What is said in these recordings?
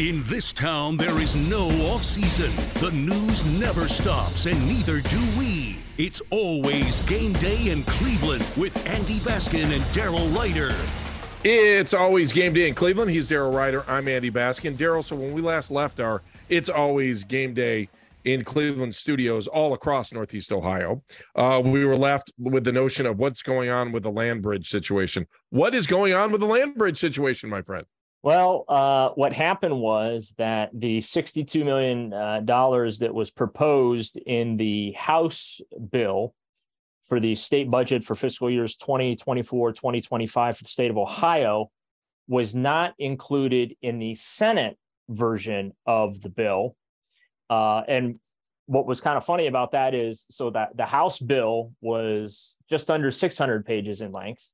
In this town, there is no off season. The news never stops, and neither do we. It's always game day in Cleveland with Andy Baskin and Daryl Ruiter. It's always game day in Cleveland. He's Daryl Ruiter. I'm Andy Baskin. Daryl, so when we last left our It's Always Game Day in Cleveland studios all across Northeast Ohio, uh, we were left with the notion of what's going on with the land bridge situation. What is going on with the land bridge situation, my friend? Well, uh, what happened was that the $62 million uh, that was proposed in the House bill for the state budget for fiscal years 2024, 2025 for the state of Ohio was not included in the Senate version of the bill. Uh, and what was kind of funny about that is so that the House bill was just under 600 pages in length.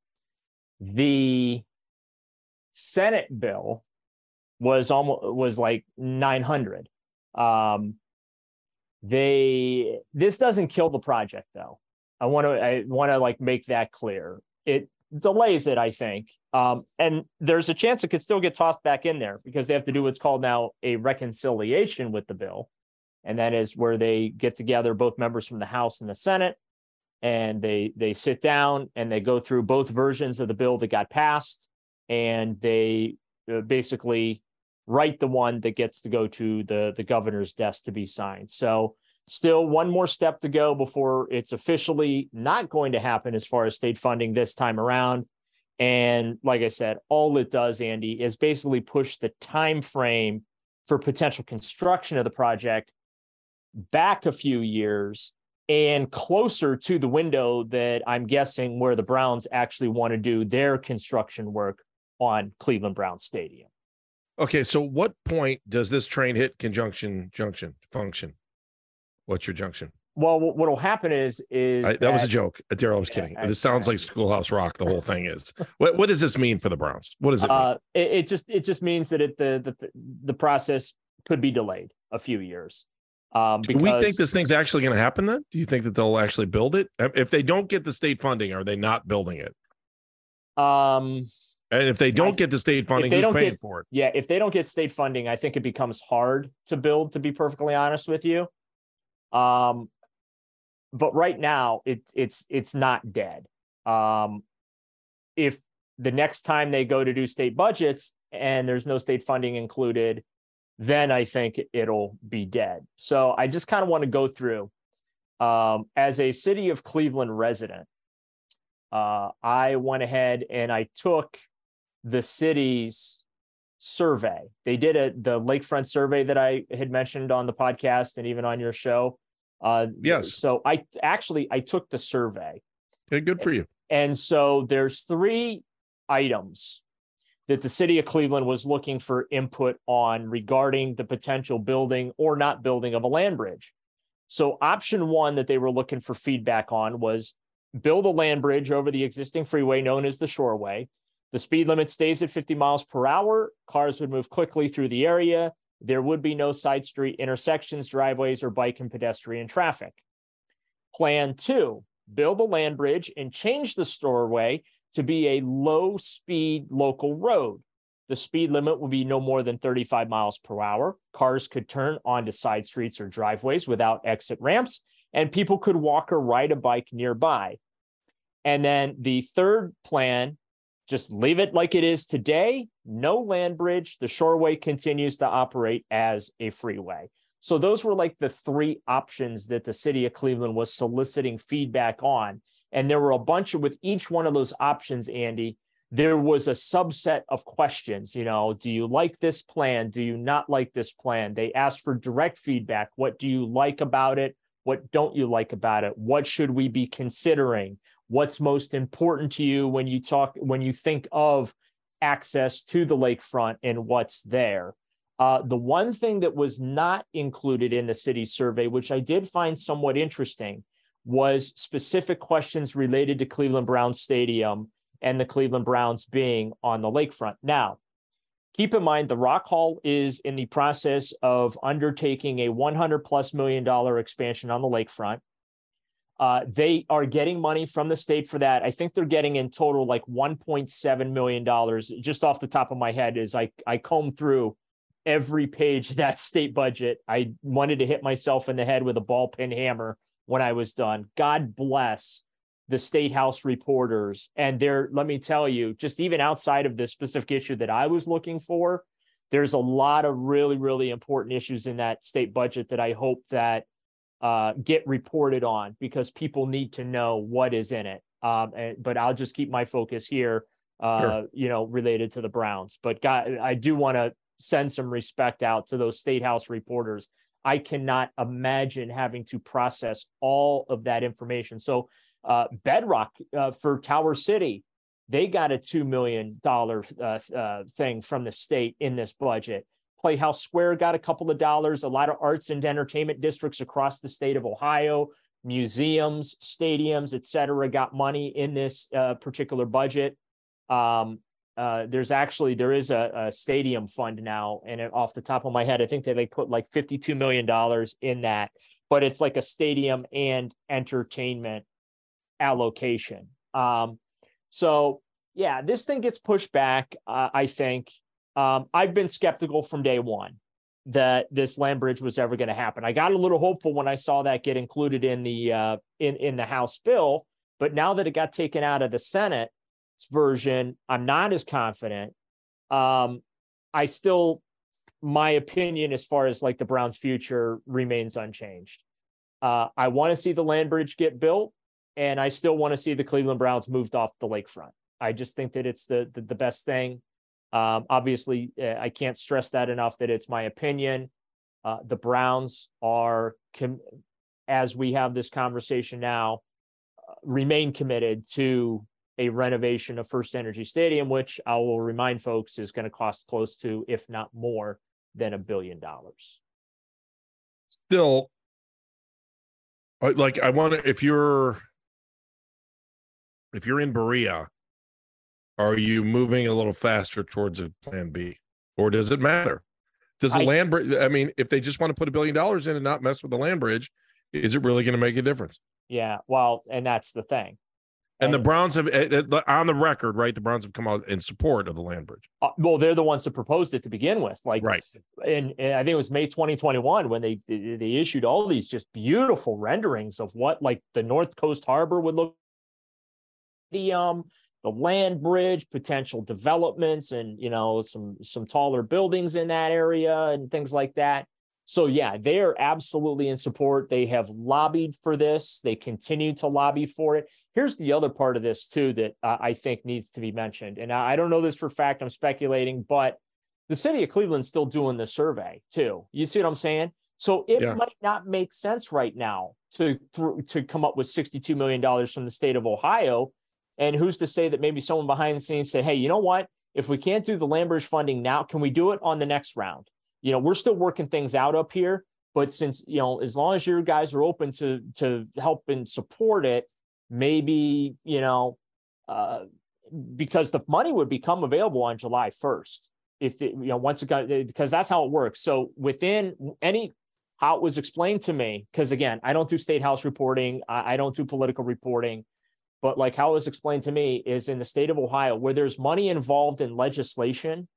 The Senate bill was almost was like 900. Um, they this doesn't kill the project though. I want to I want to like make that clear. It delays it, I think. Um, and there's a chance it could still get tossed back in there because they have to do what's called now a reconciliation with the bill. And that is where they get together both members from the House and the Senate and they they sit down and they go through both versions of the bill that got passed and they uh, basically write the one that gets to go to the the governor's desk to be signed. So still one more step to go before it's officially not going to happen as far as state funding this time around. And like I said, all it does, Andy, is basically push the time frame for potential construction of the project back a few years and closer to the window that I'm guessing where the Browns actually want to do their construction work on Cleveland Browns Stadium. Okay, so what point does this train hit conjunction junction function? What's your junction? Well, what will happen is is I, that, that, was a joke. Uh, Daryl, I was kidding. I, this sounds like Schoolhouse Rock. The whole thing is. what What does this mean for the Browns? What does it? Uh, it, it, just it just means that it the, the the process could be delayed a few years. Um, because, Do we think this thing's actually going to happen? Then, do you think that they'll actually build it? If they don't get the state funding, are they not building it? Um, and if they don't I, get the state funding, who's paying get, for it? Yeah, if they don't get state funding, I think it becomes hard to build. To be perfectly honest with you, um, but right now it, it's it's not dead. Um, if the next time they go to do state budgets and there's no state funding included, then I think it'll be dead. So I just kind of want to go through um, as a city of Cleveland resident. Uh, I went ahead and I took the city's survey. They did a the lakefront survey that I had mentioned on the podcast and even on your show. Uh, yes. So I actually I took the survey. Okay, good for you. And so there's three items that the city of Cleveland was looking for input on regarding the potential building or not building of a land bridge. So option one that they were looking for feedback on was build a land bridge over the existing freeway known as the Shoreway the speed limit stays at 50 miles per hour. Cars would move quickly through the area. There would be no side street intersections, driveways, or bike and pedestrian traffic. Plan two build a land bridge and change the Shoreway to be a low speed local road. The speed limit would be no more than 35 miles per hour. Cars could turn onto side streets or driveways without exit ramps, and people could walk or ride a bike nearby. And then the third plan just leave it like it is today. No land bridge. The Shoreway continues to operate as a freeway. So those were like the three options that the city of Cleveland was soliciting feedback on. And there were a bunch of, with each one of those options, Andy, there was a subset of questions. You know, do you like this plan? Do you not like this plan? They asked for direct feedback. What do you like about it? What don't you like about it? What should we be considering? What's most important to you when you talk when you think of access to the lakefront and what's there. Uh, the one thing that was not included in the city survey, which I did find somewhat interesting, was specific questions related to Cleveland Browns Stadium and the Cleveland Browns being on the lakefront. Now, keep in mind the Rock Hall is in the process of undertaking a 100 plus million dollar expansion on the lakefront. Uh, they are getting money from the state for that. I think they're getting in total like 1.7 million dollars. Just off the top of my head, as I I comb through every page of that state budget. I wanted to hit myself in the head with a ball peen hammer when I was done. God bless the state house reporters. And there, let me tell you, just even outside of the specific issue that I was looking for, there's a lot of really, really important issues in that state budget that I hope that uh, get reported on because people need to know what is in it. Um, and, but I'll just keep my focus here, uh, sure. you know, related to the Browns. But God, I do want to send some respect out to those state house reporters. I cannot imagine having to process all of that information. So, uh, Bedrock uh, for Tower City, they got a $2 million uh, uh, thing from the state in this budget. Playhouse Square got a couple of dollars. A lot of arts and entertainment districts across the state of Ohio, museums, stadiums, et cetera, got money in this uh, particular budget. Um, uh, there's actually there is a, a, stadium fund now, and it, off the top of my head, I think that they put like 52 million dollars in that, but it's like a stadium and entertainment allocation. Um, so yeah, this thing gets pushed back. Uh, I think um, I've been skeptical from day one that this land bridge was ever going to happen. I got a little hopeful when I saw that get included in the uh, in in the House bill, but now that it got taken out of the Senate version, I'm not as confident. Um, I still, my opinion as far as like the Browns' future remains unchanged. Uh, I want to see the land bridge get built, and I still want to see the Cleveland Browns moved off the lakefront. I just think that it's the the, the best thing. Um, obviously, uh, I can't stress that enough that it's my opinion. Uh, the Browns are, com- as we have this conversation now, uh, remain committed to a renovation of FirstEnergy Stadium, which I will remind folks is going to cost close to, if not more, than a billion dollars. Still, like I want to, if you're if you're in Berea, are you moving a little faster towards a plan B, or does it matter? Does the I, land bridge? I mean, if they just want to put a billion dollars in and not mess with the land bridge, is it really going to make a difference? Yeah, well, and that's the thing. And the Browns have, eh, eh, on the record, right? The Browns have come out in support of the land bridge. Uh, well, they're the ones that proposed it to begin with, like right. And, and, I think it was May 2021 when they they issued all these just beautiful renderings of what like the North Coast Harbor would look. The um the land bridge, potential developments, and you know some some taller buildings in that area and things like that. So, yeah, they are absolutely in support. They have lobbied for this, they continue to lobby for it. Here's the other part of this, too, that uh, I think needs to be mentioned. And I don't know this for fact, I'm speculating, but the city of Cleveland's still doing the survey, too. You see what I'm saying? So it yeah. might not make sense right now to to come up with $62 million from the state of Ohio. And who's to say that maybe someone behind the scenes say, hey, you know what? If we can't do the Landbridge funding now, can we do it on the next round? you know, we're still working things out up here. But since you know, as long as your guys are open to to help and support it, maybe you know, uh, because the money would become available on July first. If it, you know, once it got because that's how it works. So within any how it was explained to me, because again, I don't do state house reporting, I, I don't do political reporting, but like how it was explained to me is in the state of Ohio, where there's money involved in legislation,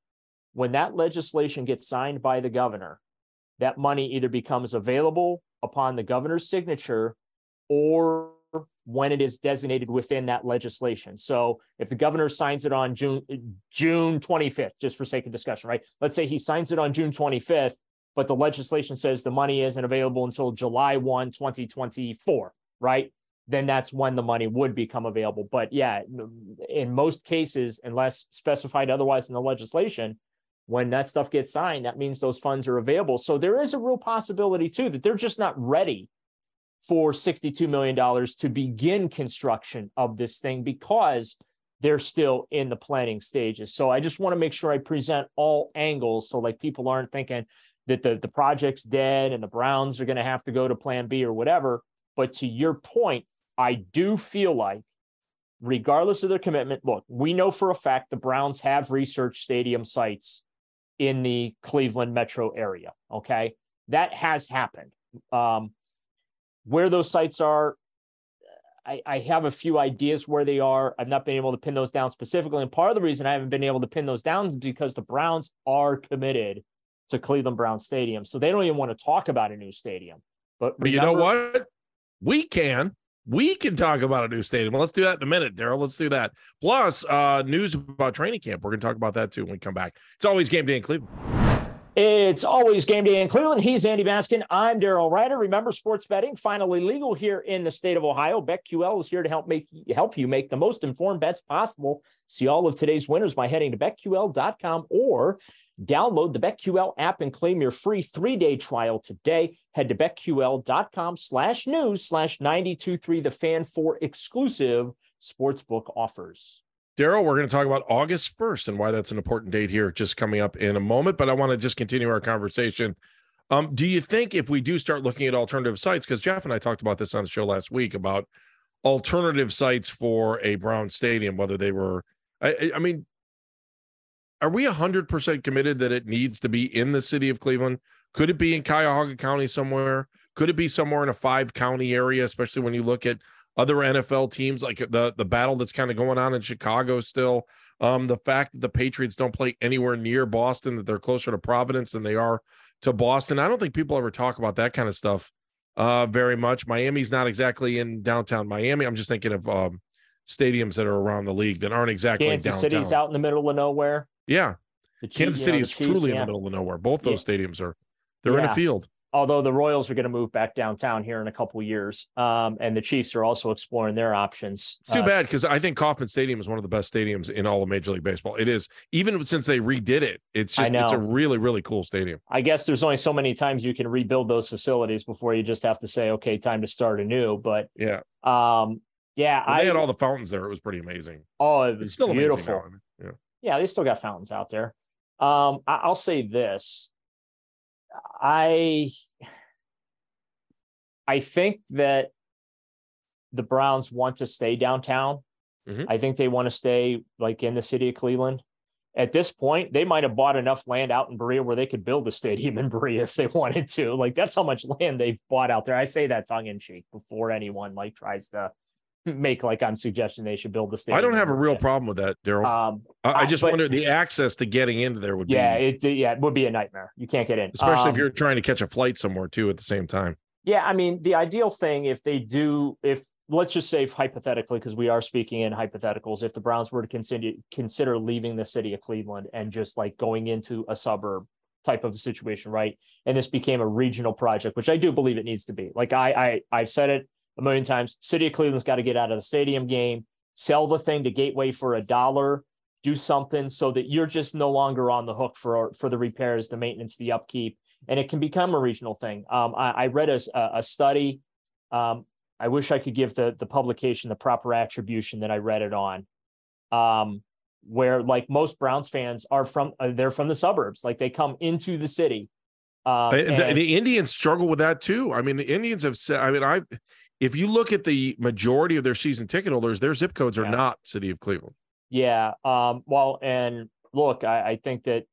when that legislation gets signed by the governor, that money either becomes available upon the governor's signature or when it is designated within that legislation. So if the governor signs it on June June 25th, just for sake of discussion, right? Let's say he signs it on June 25th, but the legislation says the money isn't available until July 1, 2024, right? Then that's when the money would become available. But yeah, in most cases, unless specified otherwise in the legislation, when that stuff gets signed, that means those funds are available. So there is a real possibility too that they're just not ready for $62 million to begin construction of this thing because they're still in the planning stages. So I just want to make sure I present all angles so like people aren't thinking that the, the project's dead and the Browns are going to have to go to plan B or whatever. But to your point, I do feel like, regardless of their commitment, look, we know for a fact the Browns have research stadium sites in the Cleveland metro area. Okay. That has happened. Um, where those sites are, I, I, have a few ideas where they are. I've not been able to pin those down specifically. And part of the reason I haven't been able to pin those down is because the Browns are committed to Cleveland Browns Stadium. So they don't even want to talk about a new stadium. But, but you know what? We can. We can talk about a new stadium. Let's do that in a minute, Daryl. Let's do that. Plus, uh, news about training camp. We're going to talk about that too when we come back. It's always game day in Cleveland. It's always game day in Cleveland. He's Andy Baskin. I'm Daryl Ruiter. Remember, sports betting finally legal here in the state of Ohio. BetQL is here to help make help you make the most informed bets possible. See all of today's winners by heading to betql.com or download the BetQL app and claim your free three-day trial today. Head to betql.com slash news slash 923 the fan for exclusive sportsbook offers. Daryl, we're going to talk about August 1st and why that's an important date here, just coming up in a moment. But I want to just continue our conversation. Um, do you think if we do start looking at alternative sites, because Jeff and I talked about this on the show last week about alternative sites for a Brown Stadium, whether they were, I, I mean, are we 100% committed that it needs to be in the city of Cleveland? Could it be in Cuyahoga County somewhere? Could it be somewhere in a five county area, especially when you look at other NFL teams, like the the battle that's kind of going on in Chicago still. Um, the fact that the Patriots don't play anywhere near Boston, that they're closer to Providence than they are to Boston. I don't think people ever talk about that kind of stuff uh, very much. Miami's not exactly in downtown Miami. I'm just thinking of um, stadiums that are around the league that aren't exactly downtown. Kansas downtown. City's out in the middle of nowhere. Yeah, Kansas City know, is Chiefs, truly yeah. in the middle of nowhere. Both those yeah. stadiums are they're yeah. in a field although the Royals are going to move back downtown here in a couple years, um, and the Chiefs are also exploring their options. It's too uh, bad because I think Kauffman Stadium is one of the best stadiums in all of Major League Baseball. It is even since they redid it. It's just it's a really really cool stadium. I guess there's only so many times you can rebuild those facilities before you just have to say, okay, time to start anew. But yeah, um, yeah, I, they had all the fountains there. It was pretty amazing. Oh, it was it's still beautiful. Yeah, yeah, they still got fountains out there. Um, I, I'll say this. I I think that the Browns want to stay downtown. Mm-hmm. I think they want to stay like in the city of Cleveland. At this point, they might have bought enough land out in Berea where they could build a stadium in Berea if they wanted to. Like that's how much land they've bought out there. I say that tongue in cheek before anyone like tries to make like I'm suggesting they should build the stadium. I don't have a real problem with that, Daryl. Um, I, I, just but, wonder the access to getting into there would yeah, be it yeah, it would be a nightmare. You can't get in, especially um, if you're trying to catch a flight somewhere too at the same time. Yeah, I mean, the ideal thing if they do, if let's just say hypothetically, because we are speaking in hypotheticals, if the Browns were to consider consider leaving the city of Cleveland and just like going into a suburb type of a situation, right? And this became a regional project, which I do believe it needs to be. Like I, I I've said it a million times. City of Cleveland's got to get out of the stadium game, sell the thing to Gateway for a dollar, do something so that you're just no longer on the hook for for the repairs, the maintenance, the upkeep and it can become a regional thing. Um, I, I, read a, a study. Um, I wish I could give the the publication the proper attribution that I read it on, um, where like most Browns fans are from, uh, they're from the suburbs. Like they come into the city. Um, the, the, Indians struggle with that too. I mean, the Indians have said. I mean, I if you look at the majority of their season ticket holders, their zip codes are yeah. not City of Cleveland. Yeah. Um, well, and look, I, I think that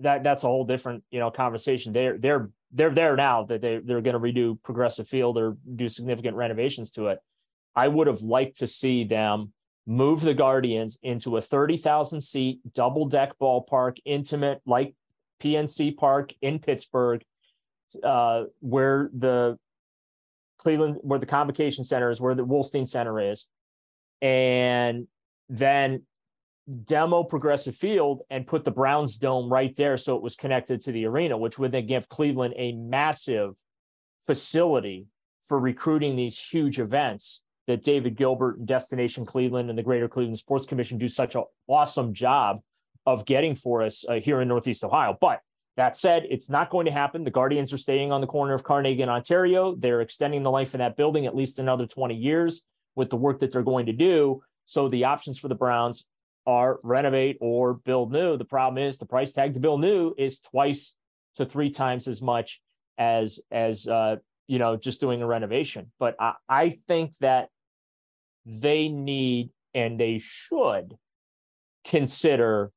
that that's a whole different you know conversation. They're they're they're there now that they they're going to redo Progressive Field or do significant renovations to it. I would have liked to see them move the Guardians into a thirty thousand seat double deck ballpark, intimate like PNC Park in Pittsburgh, uh, where the Cleveland, where the Convocation Center is, where the Wolstein Center is, and then demo Progressive Field and put the Browns Dome right there so it was connected to the arena, which would then give Cleveland a massive facility for recruiting these huge events that David Gilbert and Destination Cleveland and the Greater Cleveland Sports Commission do such an awesome job of getting for us uh, here in Northeast Ohio. But that said, it's not going to happen. The Guardians are staying on the corner of Carnegie and Ontario. They're extending the life of that building at least another 20 years with the work that they're going to do So the options for the Browns are renovate or build new. The problem is the price tag to build new is twice to three times as much as as uh, you know just doing a renovation. But I, I think that they need and they should consider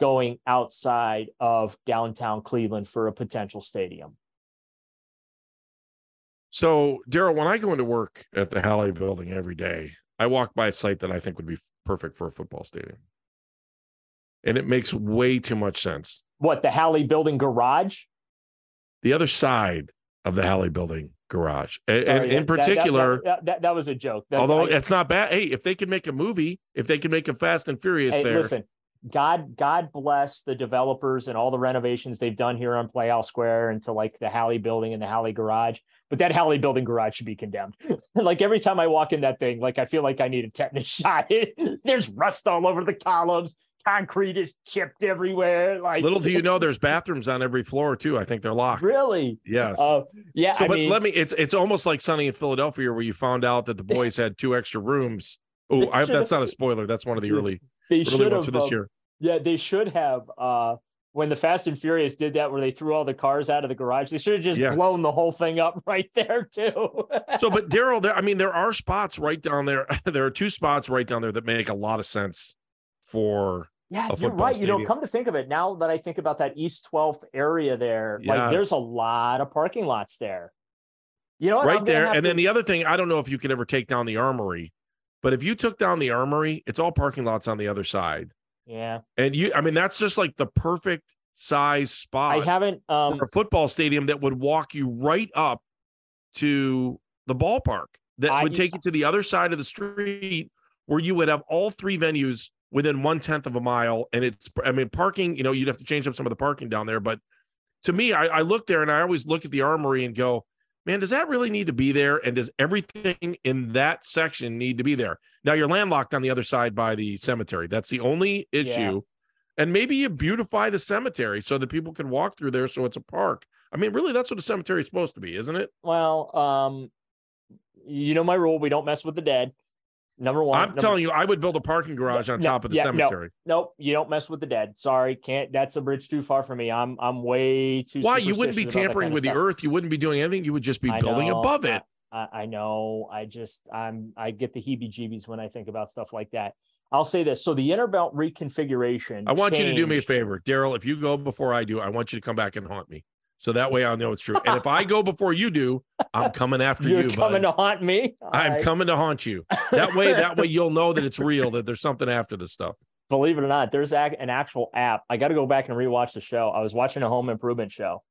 going outside of downtown Cleveland for a potential stadium. So, Daryl, when I go into work at the Halle building every day, I walk by a site that I think would be perfect for a football stadium. And it makes way too much sense. What, the Halle building garage? The other side of the Halle building garage. And, Sorry, and in particular, that, that, that, that, was a joke. although I, it's not bad. Hey, if they could make a movie, if they could make a Fast and Furious hey, there. Listen, God, God bless the developers and all the renovations they've done here on Playhouse Square and to like the Halle building and the Halle garage. But that Halle building garage should be condemned. like every time I walk in that thing, like I feel like I need a tetanus shot. There's rust all over the columns. Concrete is chipped everywhere. Like little do you know, there's bathrooms on every floor too. I think they're locked. Really? Yes. Uh, yeah. So, I but mean, let me. It's it's almost like Sunny in Philadelphia, where you found out that the boys had two extra rooms. Oh, that's not a spoiler. That's one of the early. They should have this um, year. Yeah, they should have. Uh, when the Fast and Furious did that, where they threw all the cars out of the garage, they should have just Yeah. blown the whole thing up right there too. So, but Daryl, there. I mean, there are spots right down there. There are two spots right down there that make a lot of sense for. yeah, you're right. You know, come to think of it, now that I think about that East 12th area there, like there's a lot of parking lots there. You know, what? Right there. And to- then the other thing, I don't know if you could ever take down the armory, but if you took down the armory, it's all parking lots on the other side. yeah, And you, I mean, that's just like the perfect size spot I haven't. Um, for a football stadium that would walk you right up to the ballpark. That I- would take you to the other side of the street where you would have all three venues within one tenth of a mile. And it's, I mean, parking, you know, you'd have to change up some of the parking down there. But to me, I, I look there and I always look at the armory and go, man, does that really need to be there? And does everything in that section need to be there? Now you're landlocked on the other side by the cemetery. That's the only issue. And maybe you beautify the cemetery so that people can walk through there so it's a park. I mean, really, that's what a cemetery is supposed to be, isn't it? well, um, you know my rule: we don't mess with the dead. Number one. I'm Number- telling you, I would build a parking garage on No, top of the yeah, no. cemetery. Nope, you don't mess with the dead. Sorry, can't. That's a bridge too far for me. I'm I'm way too. Why? You wouldn't be superstitious about that tampering with the earth. You wouldn't be doing anything. You would just be I building know, above it. I, I know. I just I'm I get the heebie-jeebies when I think about stuff like that. I'll say this: so the Innerbelt reconfiguration. I want you to do me a favor, Daryl. If you go before I do, I want you to come back and haunt me. So that way I'll know it's true. And if I go before you do, I'm coming after You're you. coming to haunt me. I'm I- coming to haunt you. That way, that way you'll know that it's real, that there's something after this stuff. believe it or not, there's an actual app. I got to go back and rewatch the show. I was watching a home improvement show,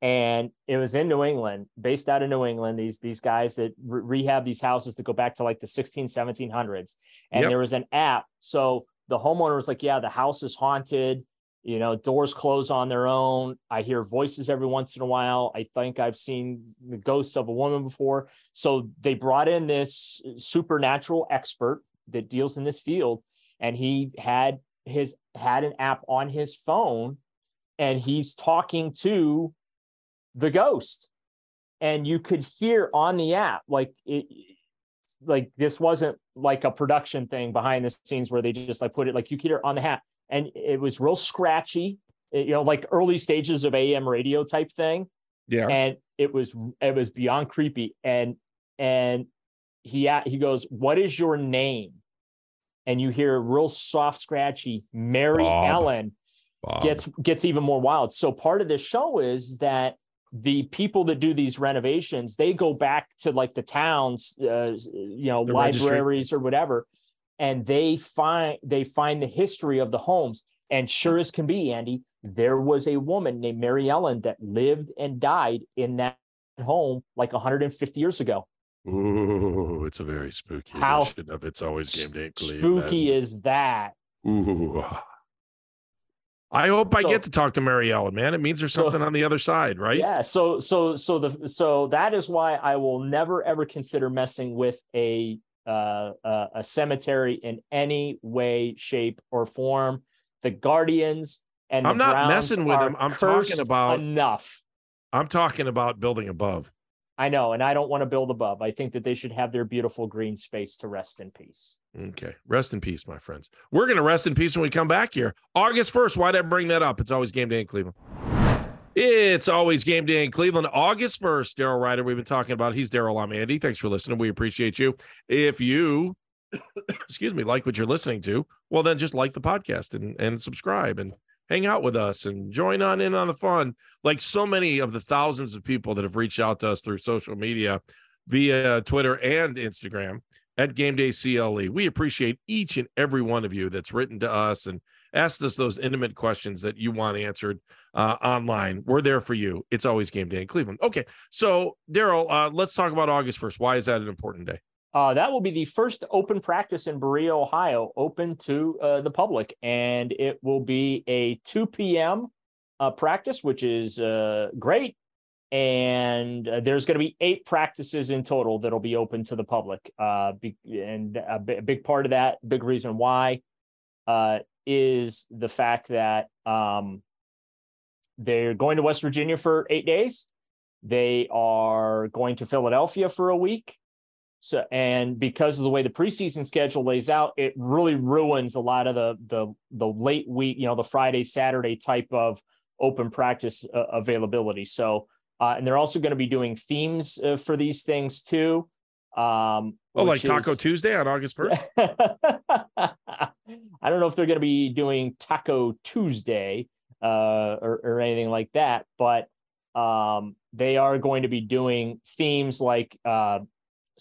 and it was in New England, based out of New England. These these guys that re- rehab these houses that go back to like the 16, 1700s, and Yep. there was an app. So the homeowner was like, "Yeah, the house is haunted." You know, doors close on their own. I hear voices every once in a while. I think I've seen the ghosts of a woman before. So they brought in this supernatural expert that deals in this field and he had his had an app on his phone and he's talking to the ghost and you could hear on the app like it like this wasn't like a production thing behind the scenes where they just like put it like you could hear on the hat and it was real scratchy you know like early stages of am radio type thing Yeah. and it was it was beyond creepy and and he he goes what is your name and you hear real soft scratchy mary Bob. ellen Bob. gets gets even more wild so part of the show is that the people that do these renovations they go back to like the towns uh, you know The registry. libraries or whatever and they find they find the history of the homes and sure as can be andy there was a woman named mary ellen that lived and died in that home like 150 years ago Ooh, it's a very spooky How edition of It's Always Game Day spooky is that Ooh. I hope I get to talk to Mary Ellen, man. It means there's So- something on the other side, right? Yeah. So so so the so that is why I will never ever consider messing with a uh, uh, a cemetery in any way, shape, or form. The Guardians and I'm not messing with them. I'm talking about- enough. I'm talking about building above. I know, and I don't want to build above. I think that they should have their beautiful green space to rest in peace. Okay. Rest in peace, my friends. We're going to rest in peace when we come back here. August 1st. Why'd I bring that up? It's always game day in Cleveland. It's always game day in Cleveland. August 1st, Daryl Ruiter, we've been talking about. He's Daryl. I'm Andy. Thanks for listening. We appreciate you. If you, excuse me, like what you're listening to, well, then just like the podcast and, and subscribe and hang out with us and join on in on the fun. Like so many of the thousands of people that have reached out to us through social media via Twitter and Instagram at Game Day CLE. We appreciate each and every one of you that's written to us and asked us those intimate questions that you want answered uh, online. We're there for you. It's always game day in Cleveland. Okay. So, Daryl, uh, let's talk about August 1st. Why is that an important day? Uh, that will be the first open practice in Berea, Ohio, open to uh, the public. And it will be a 2 p.m. Uh, practice, which is uh, great. And uh, there's going to be eight practices in total that'll be open to the public. Uh, be, and a, b- a big part of that, big reason why, is the fact that um, they're going to West Virginia for eight days. They are going to Philadelphia for a week. So, and because of the way the preseason schedule lays out, it really ruins a lot of the the the late week, you know, the Friday Saturday type of open practice uh, availability. So, uh, and they're also going to be doing themes uh, for these things too. Um, oh, like Taco is... Tuesday on August first. I don't know if they're going to be doing Taco Tuesday uh, or, or anything like that, but um, they are going to be doing themes like uh,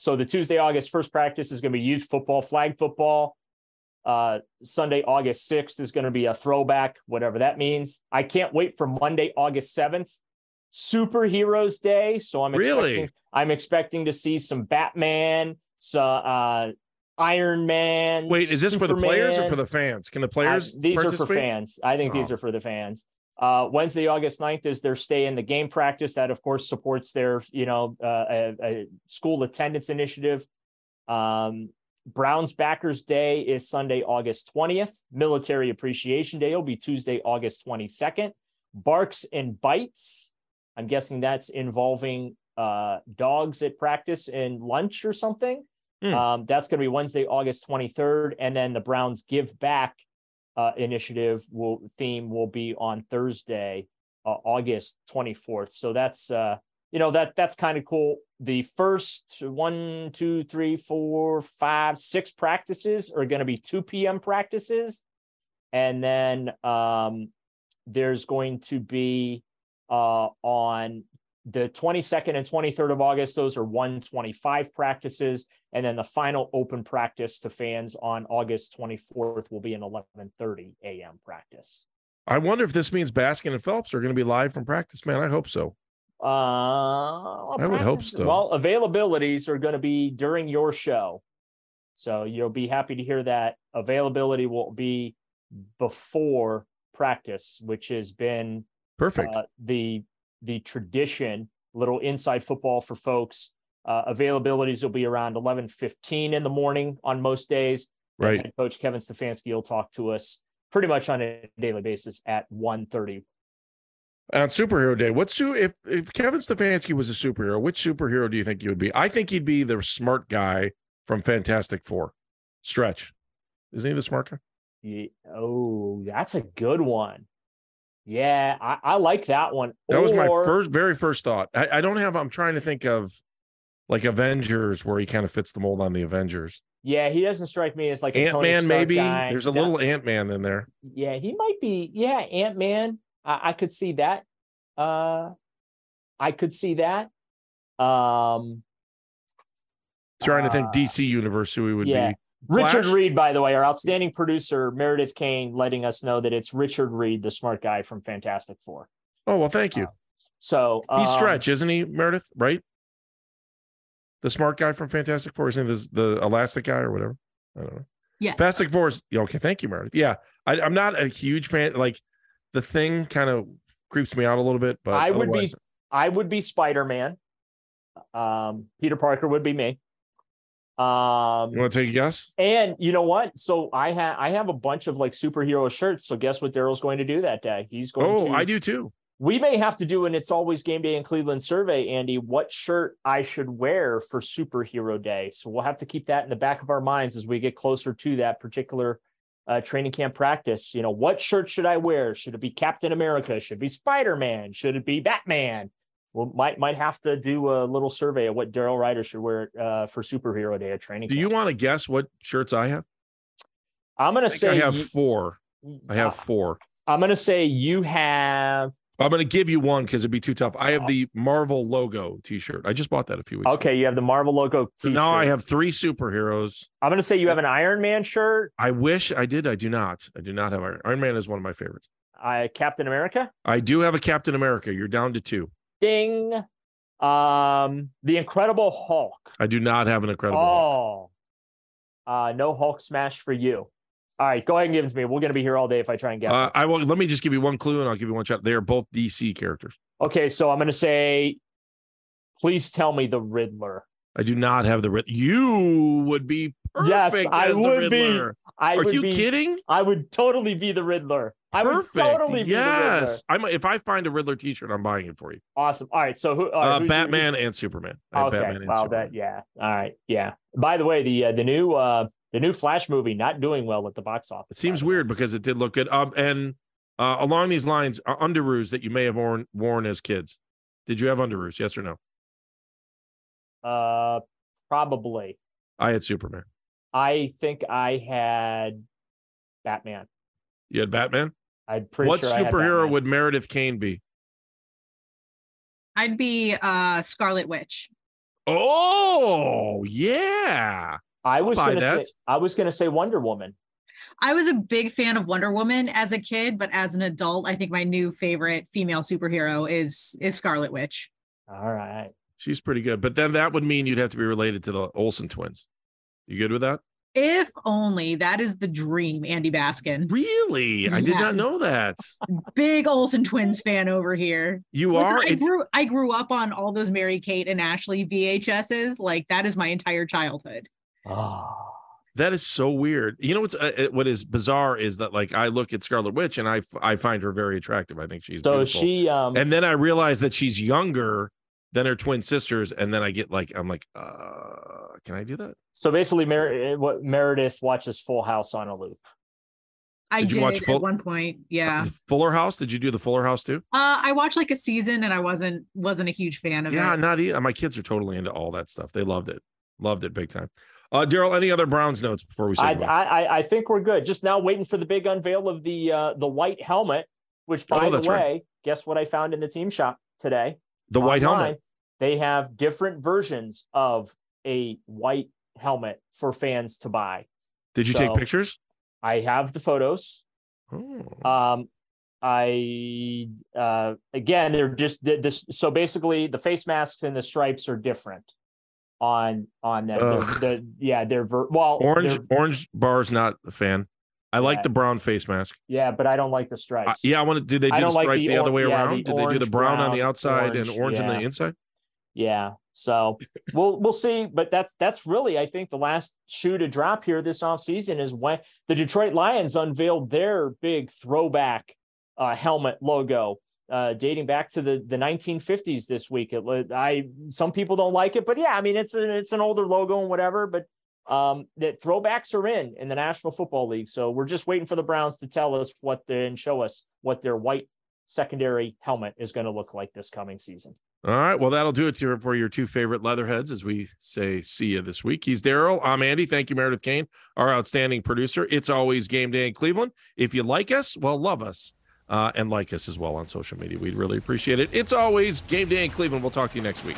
so the Tuesday, August first practice is going to be youth football, flag football. Uh, Sunday, August 6th is going to be a throwback, whatever that means. I can't wait for Monday, August 7th, Superheroes Day. So I'm really? expecting, I'm expecting to see some Batman, so, uh, Iron Man. Wait, is this Superman. for the players or for the fans? Can the players? Uh, these are for fans. I think oh. these are for the fans. Uh, Wednesday, August 9th is their stay in the game practice. That, of course, supports their, you know, uh, a, a, school attendance initiative. Um, Browns Backers Day is Sunday, August 20th. Military Appreciation Day will be Tuesday, August 22nd. Barks and Bites. I'm guessing that's involving uh, dogs at practice and lunch or something. Mm. Um, that's going to be Wednesday, August 23rd. And then the Browns Give Back uh, initiative will theme will be on Thursday, uh, August 24th. So that's uh, you know that that's kind of cool. The first one, two, three, four, five, six practices are going to be 2 p.m. practices, and then um, there's going to be uh, on the 22nd and 23rd of August, those are 125 practices. And then the final open practice to fans on August 24th will be an 11:30 a.m. practice. I wonder if this means Baskin and Phelps are going to be live from practice. Man, I hope so. Uh, I practice, would hope so. Well, availabilities are going to be during your show, so you'll be happy to hear that availability will be before practice, which has been perfect. Uh, the the tradition, little inside football for folks. Uh, availabilities will be around 11:15 in the morning on most days. Right. And Coach Kevin Stefanski will talk to us pretty much on a daily basis at 1:30. On Superhero Day, what's if if Kevin Stefanski was a superhero, which superhero do you think he would be? I think he'd be the smart guy from Fantastic Four. Stretch, isn't he the smart guy? Yeah. Oh, that's a good one. Yeah, I, I like that one. That or, was my first, very first thought. I, I don't have. I'm trying to think of like Avengers, where he kind of fits the mold on the Avengers. Yeah, he doesn't strike me as like Ant Man. Maybe guy. there's a little Ant Man in there. Yeah, he might be. Yeah, Ant Man. I, I, could see that. Uh, I could see that. Um, trying to think uh, DC universe who he would yeah. be. Flash? Richard Reed, by the way, our outstanding producer, Meredith Kane, letting us know that it's Richard Reed, the smart guy from Fantastic Four. Oh, well, thank you. Uh, so he's um, stretch, isn't he, Meredith? Right? The smart guy from Fantastic Four, isn't he the, the elastic guy or whatever? I don't know. Yeah. Fantastic Four is okay. Thank you, Meredith. Yeah. I, I'm not a huge fan. Like the thing kind of creeps me out a little bit, but I would be I would be Spider Man. Um, Peter Parker would be me. Um, you want to take a guess? And you know what? So I have I have a bunch of like superhero shirts. So guess what Daryl's going to do that day? He's going. Oh, to, I do too. we may have to do an it's always game day in Cleveland survey, Andy, what shirt I should wear for superhero day. So we'll have to keep that in the back of our minds as we get closer to that particular uh, training camp practice. You know, what shirt should I wear? Should it be Captain America? Should it be Spider-Man? Should it be Batman? Well, might might have to do a little survey of what Daryl Ruiter should wear uh, for superhero day at training. Do camp. you want to guess what shirts I have? I'm gonna I, say I have you- four. I have four. I'm gonna say you have I'm going to give you one because it'd be too tough. I have the Marvel logo T-shirt. I just bought that a few weeks. ago. okay. You have the Marvel logo. So now I t-shirt. have three superheroes. I'm gonna say you have an Iron Man shirt. I wish I did. I do not. I do not have Iron. Iron Man is one of my favorites. I Captain America. I do have a Captain America. You're down to two. Ding. Um, the Incredible Hulk. I do not have an Incredible. Hulk. Oh, uh, no Hulk smash for you. All right, go ahead and give it to me. We're gonna be here all day if I try and guess. Uh. I will. Let me just give you one clue, and I'll give you one shot. They are both DC characters. Okay, so I'm gonna say, please tell me the Riddler. I do not have the. Riddler. You would be perfect. Yes, I would be. I Are would you be, kidding? I would totally be the Riddler. I Perfect. would totally be yes. I'm. If I find a Riddler T-shirt, I'm buying it for you. Awesome. All right, so who? Uh, who's your- Batman and Superman. Okay. Batman and Wow. Superman. That. Yeah. All right. Yeah. By the way, the uh, the new uh the new Flash movie not doing well at the box office. It seems by the way. weird because it did look good. Um, and uh, along these lines, uh, underoos that you may have worn worn as kids. Did you have underoos? Yes or no? Uh, probably. I had Superman. I think I had Batman. You had Batman. I'm pretty what sure superhero would Meredith Kane be? I'd be uh Scarlet Witch. Oh yeah. I was gonna that. say I was gonna say Wonder Woman. I was a big fan of Wonder Woman as a kid, but as an adult, I think my new favorite female superhero is is Scarlet Witch. All right. She's pretty good. But then that would mean you'd have to be related to the Olsen twins. You good with that? If only that is the dream, Andy Baskin. Really? I did not know that. Big Olsen twins fan over here. You Listen, are. I It- grew I grew up on all those Mary Kate and Ashley VHSs. Like that is my entire childhood. Oh. that is so weird. You know what's uh, uh, what is bizarre is that like I look at Scarlet Witch and I f- I find her very attractive. I think she's So beautiful. she um and then I realize that she's younger than her twin sisters, and then I get like I'm like, uh, can I do that? so basically Mer- what Meredith watches Full House on a loop. I Did did, watch Full- at one point. Yeah. The Fuller House? Did you do the Fuller House too? Uh I watched like a season and I wasn't wasn't a huge fan of Yeah, it. Yeah, not e- my kids are totally into all that stuff. They loved it, loved it big time. Uh, Daryl, any other Browns notes before we say I. I I- I think we're good. Just now waiting for the big unveil of the uh the white helmet, which by Oh, the way, right. guess what I found in the team shop today? The white helmet. They have different versions of a white helmet for fans to buy. Did you take pictures? I have the photos. Oh. Um, I uh, again, they're just th- this. So basically, the face masks and the stripes are different on on them. They're, they're- yeah, they're ver- well, orange they're- orange bar's not a fan. I like the brown face mask. Yeah, but I don't like the Uh, stripes. yeah, I want to. Did they do the don't like stripe the the, other or- way yeah, around? the did they do the orange, brown, on the outside orange, and orange on the inside? Yeah. So we'll we'll see. But that's that's really I think the last shoe to drop here this offseason is when the Detroit Lions unveiled their big throwback uh, helmet logo. Uh, dating back to the, the 1950s this week. It, I some people don't like it, but yeah, I mean it's an it's an older logo and whatever. But um, that throwbacks are in in the National Football League, so we're just waiting for the Browns to tell us what they and show us what their white secondary helmet is going to look like this coming season. All right. Well, that'll do it for your two favorite leatherheads as we say see you this week. He's Daryl. I'm Andy. Thank you, Meredith Kane, our outstanding producer. It's always game day in Cleveland. If you like us, well, love us uh, and like us as well on social media. We'd really appreciate it. It's always game day in Cleveland. We'll talk to you next week.